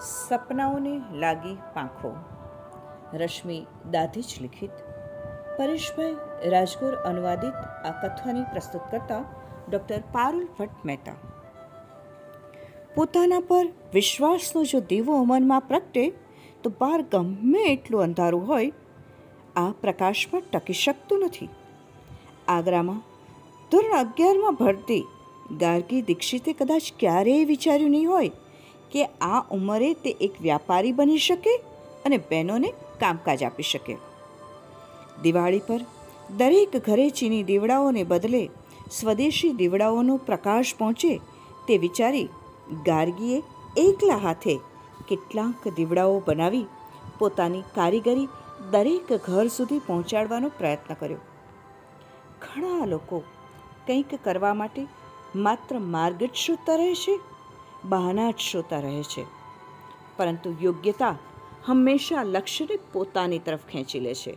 સપનાઓને લાગી પાંખો. રશ્મિ દાધીચ લિખિત. પરેશભાઈ રાજગોર અનુવાદિત આ કથાની પ્રસ્તુત કરતા ડૉક્ટર પારુલ ભટ્ટ મહેતા. પોતાના પર વિશ્વાસનો જો દીવો મનમાં પ્રગટે, તો બહાર ગમે એટલું અંધારું હોય, આ પ્રકાશમાં ટકી શકતું નથી. આગ્રામાં ધોરણ અગિયારમાં ભરતી ગાર્ગી દીક્ષિતે કદાચ ક્યારેય વિચાર્યું નહીં હોય કે આ ઉંમરે તે એક વ્યાપારી બની શકે અને બહેનોને કામકાજ આપી શકે. દિવાળી પર દરેક ઘરે ચીની દીવડાઓને બદલે સ્વદેશી દીવડાઓનો પ્રકાશ પહોંચે તે વિચારી ગાર્ગીએ એકલા હાથે કેટલાક દીવડાઓ બનાવી પોતાની કારીગરી દરેક ઘર સુધી પહોંચાડવાનો પ્રયત્ન કર્યો. ઘણા લોકો કંઈક કરવા માટે માત્ર માર્ગ જ શોધતા રહે છે બહાના જ શોતા રહે છે. પરંતુ યોગ્યતા હંમેશા લક્ષ્યને પોતાની તરફ ખેંચી લે છે.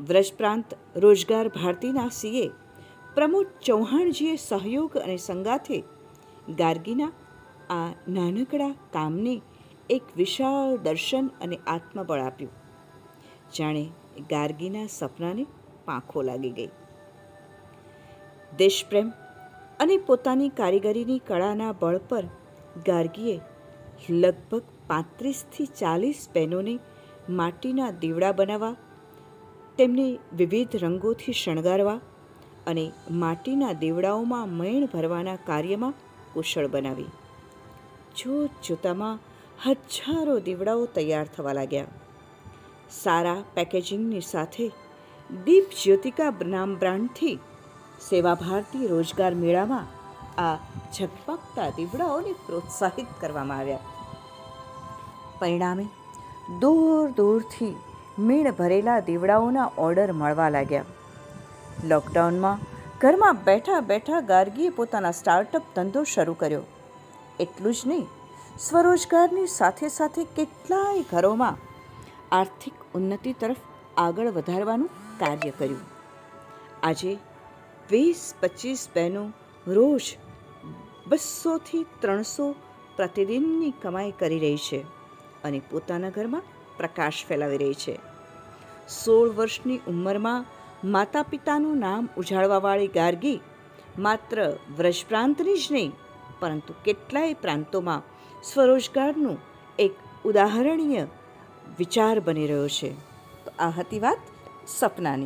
વ્રજપ્રાંત રોજગાર ભારતીના સીએ પ્રમોદ ચૌહાણજીએ સહયોગ અને સંગાથે ગાર્ગીના આ નાનકડા કામને એક વિશાળ દર્શન અને આત્મબળ આપ્યું. જાણે ગાર્ગીના સપનાને પાંખો લાગી ગઈ. દેશપ્રેમ અને પોતાની કારીગરીની કળાના બળ પર ગાર્ગીએ લગભગ પાંત્રીસથી ચાલીસ બહેનોને માટીના દીવડા બનાવવા, તેમને વિવિધ રંગોથી શણગારવા અને માટીના દીવડાઓમાં મૈણ ભરવાના કાર્યમાં કુશળ બનાવી. જોત જોતામાં હજારો દીવડાઓ તૈયાર થવા લાગ્યા. સારા પેકેજિંગની સાથે દીપ જ્યોતિકા નામ બ્રાન્ડથી સેવા ભારતી રોજગાર મેળામાં આ ઝકપકતા દીવડાઓને પ્રોત્સાહિત કરવામાં આવ્યા. પરિણામે દૂર દૂરથી મીણ ભરેલા દીવડાઓના ઓર્ડર મળવા લાગ્યા. લોકડાઉનમાં ઘરમાં બેઠા બેઠા ગાર્ગીએ પોતાના સ્ટાર્ટઅપ ધંધો શરૂ કર્યો. એટલું જ નહીં, સ્વરોજગારની સાથે સાથે કેટલાય ઘરોમાં આર્થિક ઉન્નતિ તરફ આગળ વધારવાનું કાર્ય કર્યું. આજે વીસ પચીસ બહેનો રોજ બસોથી ત્રણસો પ્રતિદિનની કમાઈ કરી રહી છે અને પોતાના ઘરમાં પ્રકાશ ફેલાવી રહી છે. સોળ વર્ષની ઉંમરમાં માતા પિતાનું નામ ઉજાળવાવાળી ગાર્ગી માત્ર વ્રજ પ્રાંતની જ નહીં, પરંતુ કેટલાય પ્રાંતોમાં સ્વરોજગારનું એક ઉદાહરણીય વિચાર બની રહ્યો છે. તો આ હતી વાત સપનાની.